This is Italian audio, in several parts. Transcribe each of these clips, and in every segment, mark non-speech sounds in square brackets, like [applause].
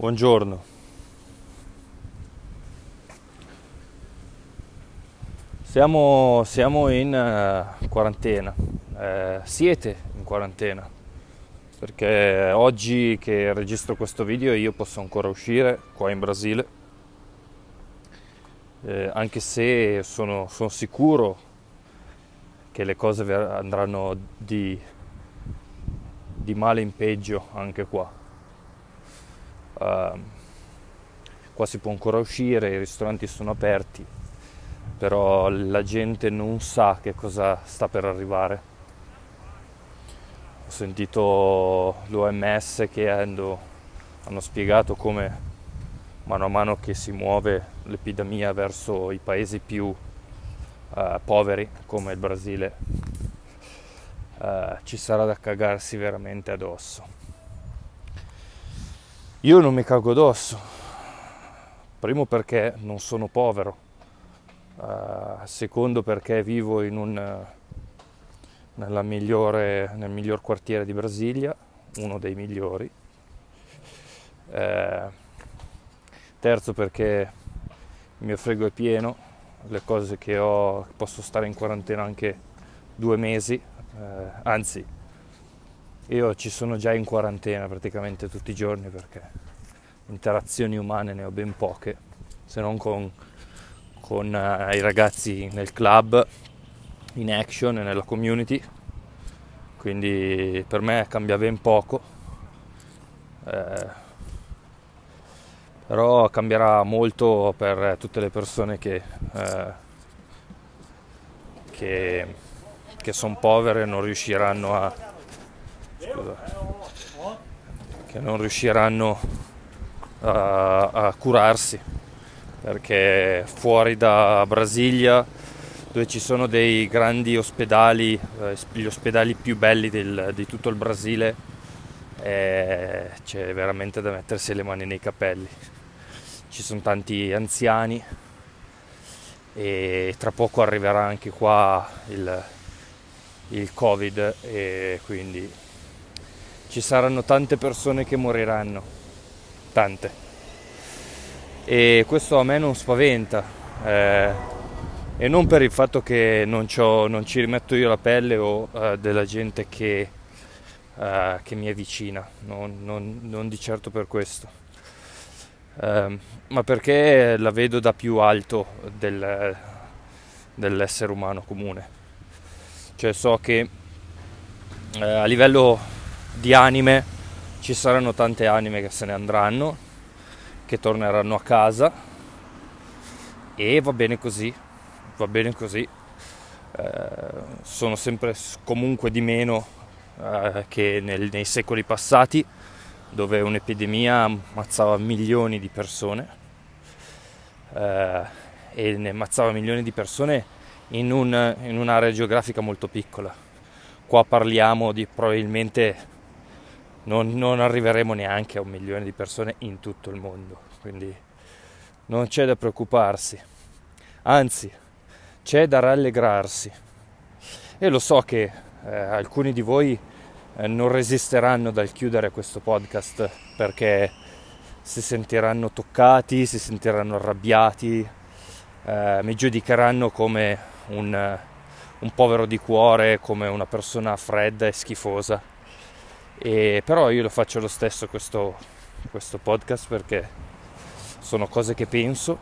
Buongiorno. Siamo, siamo in uh, quarantena, eh, siete in quarantena, perché oggi che registro questo video io posso ancora uscire qua in Brasile, eh, anche se sono, sono, sicuro che le cose andranno di, di male in peggio anche qua Uh, qua si può ancora uscire, i ristoranti sono aperti, però la gente non sa che cosa sta per arrivare. Ho sentito l'OMS che hanno, hanno spiegato come mano a mano che si muove l'epidemia verso i paesi più uh, poveri come il Brasile, uh, ci sarà da cagarsi veramente addosso. Io non mi cago addosso, primo perché non sono povero, uh, secondo perché vivo un, migliore, nel miglior quartiere di Brasilia, uno dei migliori, uh, terzo perché il mio frigo è pieno, le cose che ho, posso stare in quarantena anche due mesi, uh, anzi io ci sono già in quarantena praticamente tutti i giorni perché interazioni umane ne ho ben poche, se non con, con uh, i ragazzi nel club, in action e nella community. Quindi per me cambia ben poco. Eh, però cambierà molto per tutte le persone che, eh, che, che sono povere e non riusciranno a scusa, che non riusciranno a, a curarsi perché fuori da Brasilia dove ci sono dei grandi ospedali, eh, gli ospedali più belli del, di tutto il Brasile, eh, c'è veramente da mettersi le mani nei capelli. Ci sono tanti anziani e tra poco arriverà anche qua il, il Covid e quindi ci saranno tante persone che moriranno, tante. E questo a me non spaventa, eh, e non per il fatto che non, non ci rimetto io la pelle o eh, della gente che, eh, che mi è vicina, non, non, non, di certo per questo, ehm, ma perché la vedo da più alto del, dell'essere umano comune. Cioè so che eh, a livello di anime, ci saranno tante anime che se ne andranno, che torneranno a casa e va bene così, va bene così. Eh, sono sempre comunque di meno eh, che nel, nei secoli passati dove un'epidemia ammazzava milioni di persone eh, e ne ammazzava milioni di persone in, un, in un'area geografica molto piccola. Qua parliamo di probabilmente non, non arriveremo neanche a un milione di persone in tutto il mondo, quindi non c'è da preoccuparsi, anzi c'è da rallegrarsi. E lo so che eh, alcuni di voi eh, non resisteranno dal chiudere questo podcast perché si sentiranno toccati, si sentiranno arrabbiati, eh, mi giudicheranno come un, un povero di cuore, come una persona fredda e schifosa. E però io lo faccio lo stesso questo, questo podcast perché sono cose che penso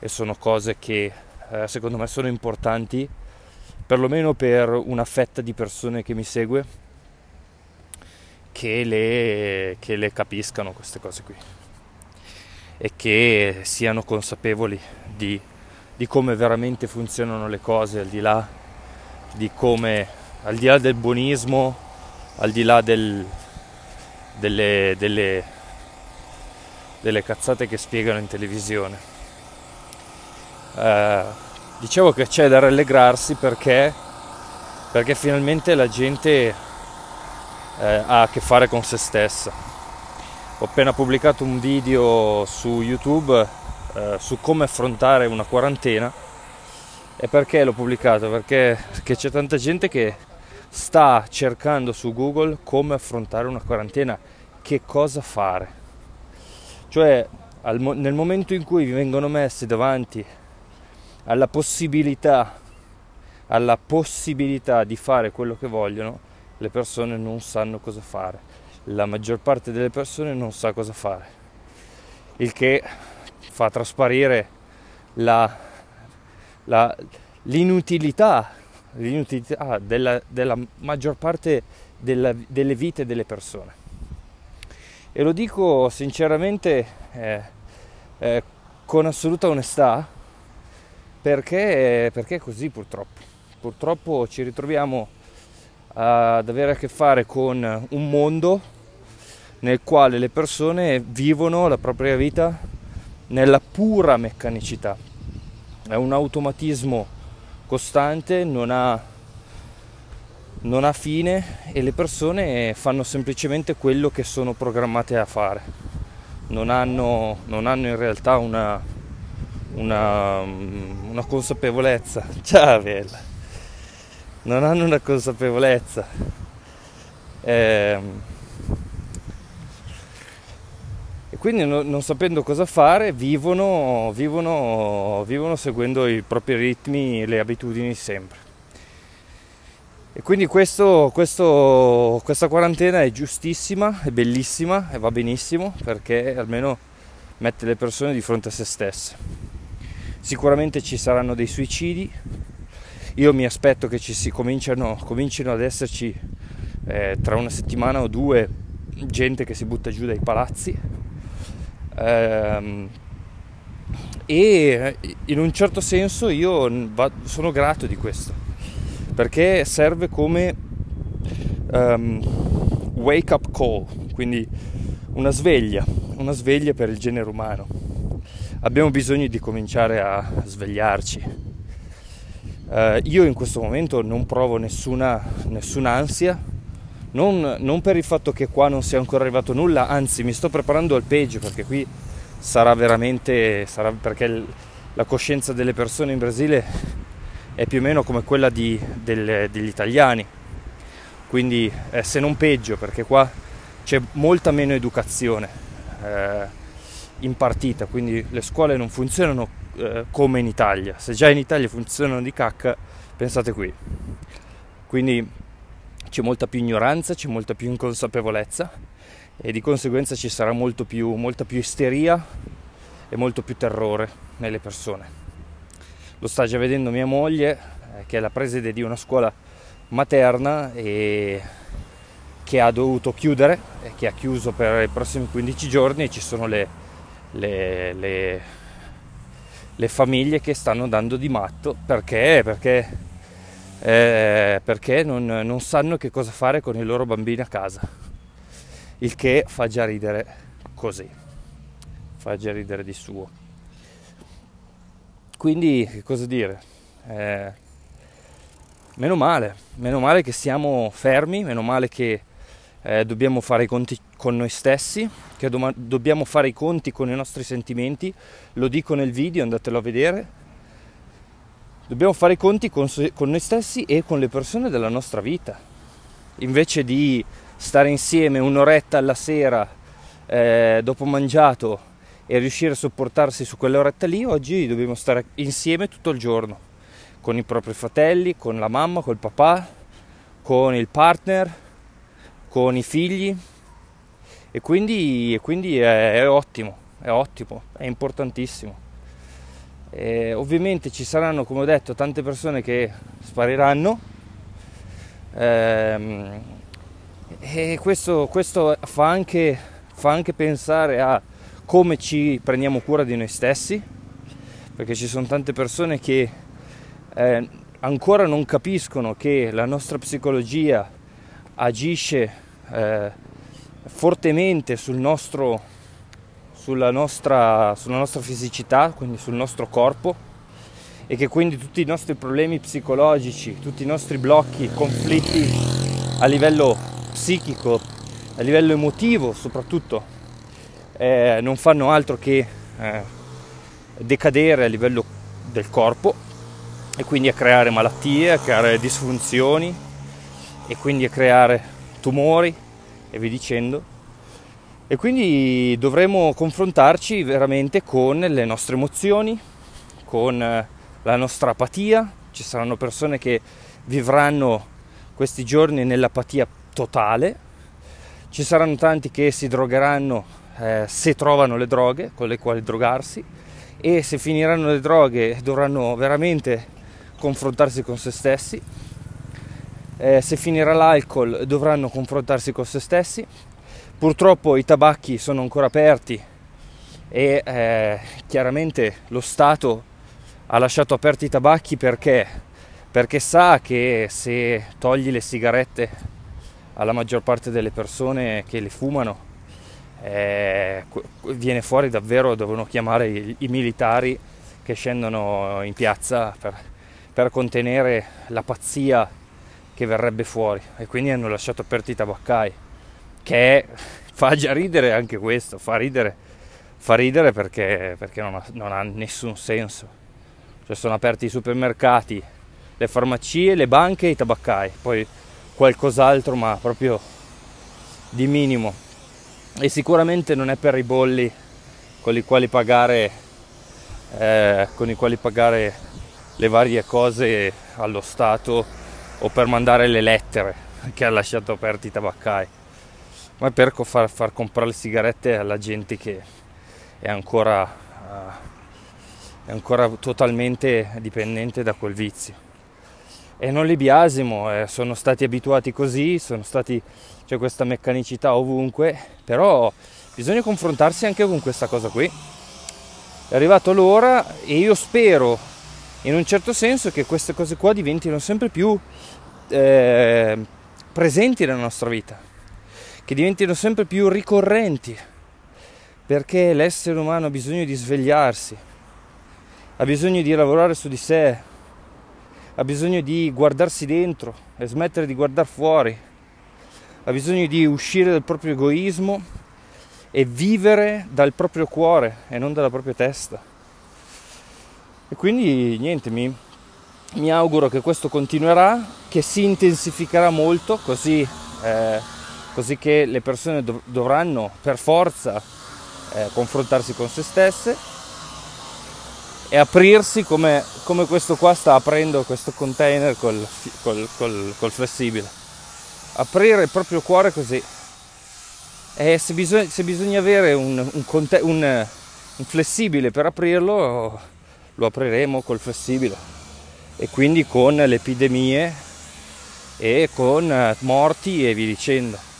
e sono cose che eh, secondo me sono importanti perlomeno per una fetta di persone che mi segue che le, che le capiscano queste cose qui e che siano consapevoli di, di come veramente funzionano le cose al di là di come al di là del buonismo al di là del, delle, delle, delle, cazzate che spiegano in televisione. Eh, dicevo che c'è da rallegrarsi perché, perché finalmente la gente eh, ha a che fare con se stessa. Ho appena pubblicato un video su YouTube eh, su come affrontare una quarantena. E perché l'ho pubblicato? Perché, perché c'è tanta gente che sta cercando su Google come affrontare una quarantena, che cosa fare. Cioè al, nel momento in cui vi vengono messi davanti alla possibilità, alla possibilità di fare quello che vogliono, le persone non sanno cosa fare. La maggior parte delle persone non sa cosa fare. Il che fa trasparire la, la, l'inutilità, l'inutilità della, della, maggior parte della, delle vite delle persone. E lo dico sinceramente eh, eh, con assoluta onestà perché, perché è così purtroppo. Purtroppo ci ritroviamo ad avere a che fare con un mondo nel quale le persone vivono la propria vita nella pura meccanicità. È un automatismo costante, non ha, non ha fine e le persone fanno semplicemente quello che sono programmate a fare. Non hanno, non hanno in realtà una, una, una consapevolezza. [laughs] Ciao bella. Non hanno una consapevolezza. Eh, e quindi no, non sapendo cosa fare vivono, vivono, vivono seguendo i propri ritmi e le abitudini sempre. E quindi questo, questo, questa quarantena è giustissima, è bellissima e va benissimo perché almeno mette le persone di fronte a se stesse. Sicuramente ci saranno dei suicidi, io mi aspetto che ci si cominciano, comincino ad esserci eh, tra una settimana o due gente che si butta giù dai palazzi e in un certo senso io sono grato di questo perché serve come um, wake up call quindi una sveglia una sveglia per il genere umano abbiamo bisogno di cominciare a svegliarci. Uh, io in questo momento non provo nessuna ansia, non, non, per il fatto che qua non sia ancora arrivato nulla, anzi mi sto preparando al peggio perché qui sarà veramente, sarà perché il, la coscienza delle persone in Brasile è più o meno come quella di, del, degli italiani, quindi eh, se non peggio perché qua c'è molta meno educazione. Eh, in partita, quindi le scuole non funzionano eh, come in Italia. Se già in Italia funzionano di cacca, pensate qui. Quindi c'è molta più ignoranza, c'è molta più inconsapevolezza e di conseguenza ci sarà più, molta più isteria e molto più terrore nelle persone. Lo sta già vedendo mia moglie, eh, che è la preside di una scuola materna e che ha dovuto chiudere, che ha chiuso per i prossimi 15 giorni e ci sono le le, le, le famiglie che stanno dando di matto perché, perché, eh, perché non, non sanno che cosa fare con i loro bambini a casa. Il che fa già ridere così, fa già ridere di suo. Quindi, che cosa dire? Eh, meno male, meno male che siamo fermi, meno male che eh, dobbiamo fare i conti con noi stessi, che do- dobbiamo fare i conti con i nostri sentimenti, lo dico nel video, andatelo a vedere. Dobbiamo fare i conti con, con noi stessi e con le persone della nostra vita. Invece di stare insieme un'oretta alla sera eh, dopo mangiato e riuscire a sopportarsi su quell'oretta lì, oggi dobbiamo stare insieme tutto il giorno, con i propri fratelli, con la mamma, col papà, con il partner, con i figli e quindi, e quindi è, è, ottimo, è ottimo, è importantissimo. E ovviamente ci saranno, come ho detto, tante persone che spariranno. Ehm, e questo, questo fa, anche, fa anche pensare a come ci prendiamo cura di noi stessi, perché ci sono tante persone che eh, ancora non capiscono che la nostra psicologia agisce eh, fortemente sul nostro, sulla, nostra, sulla nostra fisicità, quindi sul nostro corpo e che quindi tutti i nostri problemi psicologici, tutti i nostri blocchi, conflitti a livello psichico, a livello emotivo soprattutto, eh, non fanno altro che eh, decadere a livello del corpo e quindi a creare malattie, a creare disfunzioni e quindi a creare tumori e vi dicendo. E quindi dovremo confrontarci veramente con le nostre emozioni, con eh, la nostra apatia. Ci saranno persone che vivranno questi giorni nell'apatia totale, ci saranno tanti che si drogheranno eh, se trovano le droghe con le quali drogarsi e se finiranno le droghe dovranno veramente confrontarsi con se stessi. Eh, se finirà l'alcol dovranno confrontarsi con se stessi. Purtroppo i tabacchi sono ancora aperti e eh, chiaramente lo Stato ha lasciato aperti i tabacchi perché? Perché sa che se togli le sigarette alla maggior parte delle persone che le fumano, eh, viene fuori davvero, devono chiamare i, i, militari che scendono in piazza per, per contenere la pazzia che verrebbe fuori e quindi hanno lasciato aperti i tabaccai, che fa già ridere anche questo, fa ridere, fa ridere perché, perché non, ha, non ha nessun senso cioè sono aperti i supermercati, le farmacie, le banche e i tabaccai, poi qualcos'altro ma proprio di minimo. E sicuramente non è per i bolli con i quali pagare, eh, con i quali pagare le varie cose allo Stato o per mandare le lettere che ha lasciato aperti i tabaccai, ma per far, far comprare le sigarette alla gente che è ancora... Uh, è ancora totalmente dipendente da quel vizio. E non li biasimo, eh, sono stati abituati così, stati, c'è questa meccanicità ovunque, però bisogna confrontarsi anche con questa cosa qui. È arrivato l'ora e io spero, in un certo senso, che queste cose qua diventino sempre più eh, presenti nella nostra vita, che diventino sempre più ricorrenti, perché l'essere umano ha bisogno di svegliarsi ha bisogno di lavorare su di sé, ha bisogno di guardarsi dentro e smettere di guardare fuori, ha bisogno di uscire dal proprio egoismo e vivere dal proprio cuore e non dalla propria testa. E quindi niente, mi, mi auguro che questo continuerà, che si intensificherà molto, così, eh, così che le persone dov- dovranno per forza eh, confrontarsi con se stesse e aprirsi come, come, questo qua sta aprendo questo container col, col, col, col flessibile. Aprire il proprio cuore così. E se bisogna, se bisogna avere un, un, conte, un, un flessibile per aprirlo, lo apriremo col flessibile. E quindi con le epidemie e con morti e via dicendo.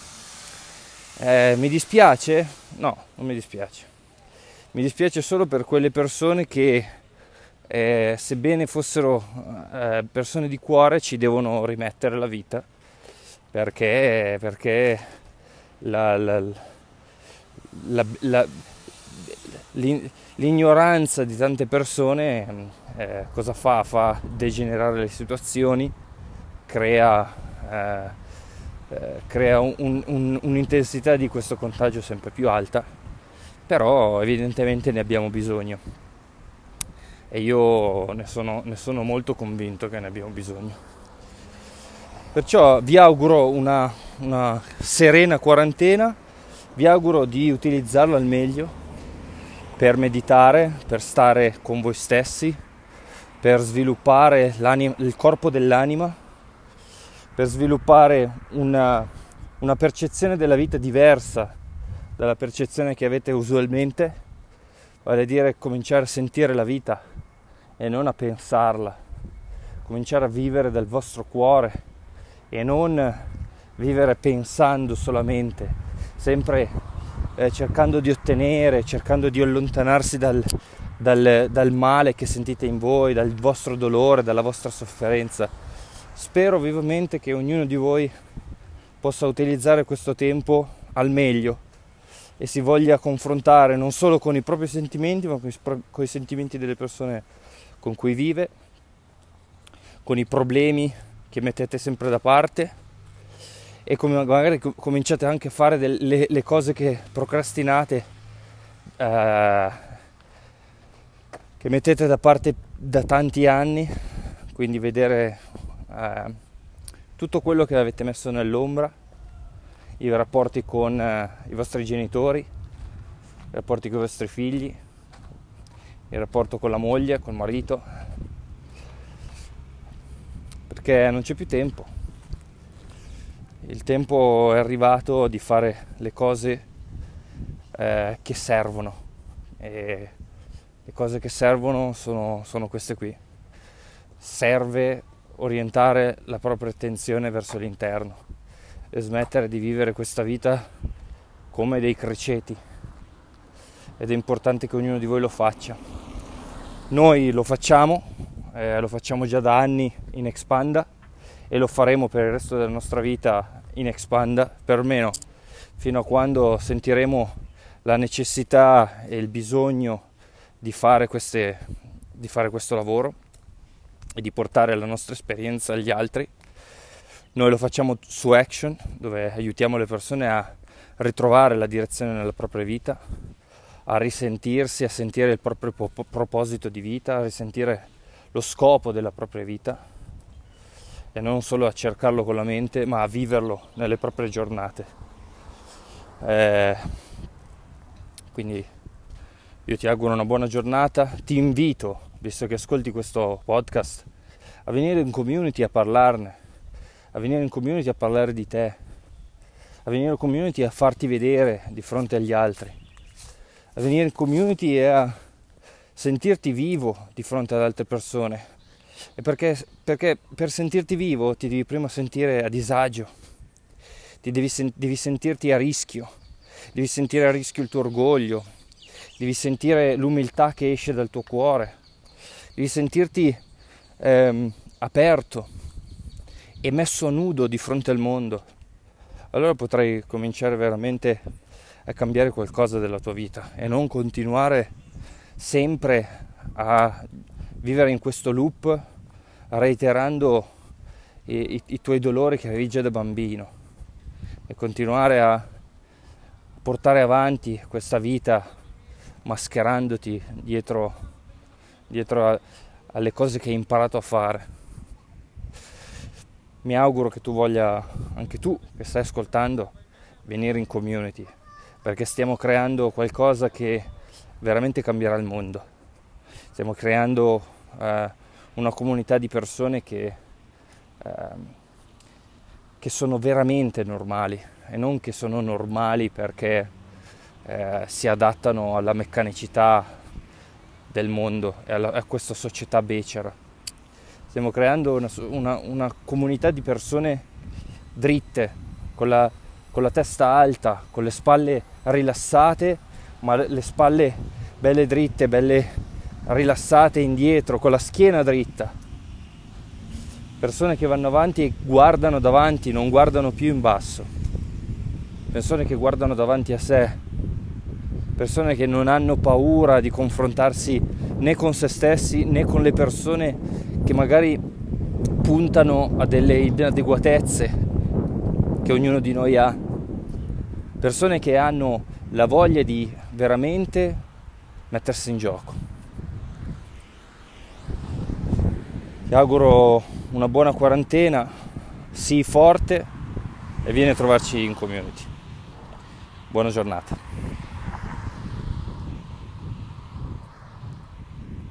Eh, mi dispiace? No, non mi dispiace. Mi dispiace solo per quelle persone che eh, sebbene fossero eh, persone di cuore, ci devono rimettere la vita perché, perché la, la, la, l'ignoranza di tante persone eh, cosa fa? Fa degenerare le situazioni, crea, eh, crea un, un, un'intensità di questo contagio sempre più alta, però evidentemente ne abbiamo bisogno e io ne sono, ne sono molto convinto che ne abbiamo bisogno. Perciò vi auguro una, una serena quarantena, vi auguro di utilizzarlo al meglio per meditare, per stare con voi stessi, per sviluppare il corpo dell'anima, per sviluppare una, una, percezione della vita diversa dalla percezione che avete usualmente, vale a dire cominciare a sentire la vita e non a pensarla. Cominciare a vivere dal vostro cuore e non vivere pensando solamente, sempre eh, cercando di ottenere, cercando di allontanarsi dal, dal, dal male che sentite in voi, dal vostro dolore, dalla vostra sofferenza. Spero vivamente che ognuno di voi possa utilizzare questo tempo al meglio e si voglia confrontare non solo con i propri sentimenti ma con i, sentimenti delle persone con cui vive, con i problemi che mettete sempre da parte e come magari cominciate anche a fare delle, le cose che procrastinate, eh, che mettete da parte da tanti anni, quindi vedere eh, tutto quello che avete messo nell'ombra i rapporti con eh, i vostri genitori, i rapporti con i vostri figli, il rapporto con la moglie, col marito, perché non c'è più tempo. Il tempo è arrivato di fare le cose eh, che servono e le cose che servono sono, sono queste qui. Serve orientare la propria attenzione verso l'interno e smettere di vivere questa vita come dei criceti ed è importante che ognuno di voi lo faccia. Noi lo facciamo, eh, lo facciamo già da anni in Expanda e lo faremo per il resto della nostra vita in Expanda, perlomeno fino a quando sentiremo la necessità e il bisogno di fare, queste, di fare questo lavoro e di portare la nostra esperienza agli altri. Noi lo facciamo su Action, dove aiutiamo le persone a ritrovare la direzione nella propria vita, a risentirsi, a sentire il proprio proposito di vita, a risentire lo scopo della propria vita e non solo a cercarlo con la mente, ma a viverlo nelle proprie giornate. Eh, quindi io ti auguro una buona giornata, ti invito, visto che ascolti questo podcast, a venire in community a parlarne, a venire in community a parlare di te, a venire in community a farti vedere di fronte agli altri, a venire in community e a sentirti vivo di fronte ad altre persone. E perché, perché per sentirti vivo ti devi prima sentire a disagio, devi, devi sentirti a rischio devi sentire a rischio il tuo orgoglio, devi sentire l'umiltà che esce dal tuo cuore, devi sentirti ehm, aperto e messo nudo di fronte al mondo. Allora potrai cominciare veramente a cambiare qualcosa della tua vita e non continuare sempre a vivere in questo loop reiterando i, i, i tuoi dolori che avevi già da bambino e continuare a portare avanti questa vita mascherandoti dietro, dietro a, alle cose che hai imparato a fare. Mi auguro che tu voglia, anche tu che stai ascoltando, venire in community, perché stiamo creando qualcosa che veramente cambierà il mondo. Stiamo creando eh, una comunità di persone che, eh, che sono veramente normali, e non che sono normali perché eh, si adattano alla meccanicità del mondo e alla, a questa società becera. Stiamo creando una, una, una comunità di persone dritte, con la, con la testa alta, con le spalle rilassate, ma le spalle belle dritte, belle rilassate indietro, con la schiena dritta. Persone che vanno avanti e guardano davanti, non guardano più in basso persone che guardano davanti a sé, persone che non hanno paura di confrontarsi né con se stessi né con le persone che magari puntano a delle inadeguatezze che ognuno di noi ha, persone che hanno la voglia di veramente mettersi in gioco. Ti auguro una buona quarantena, sii forte e vieni a trovarci in community. Buona giornata.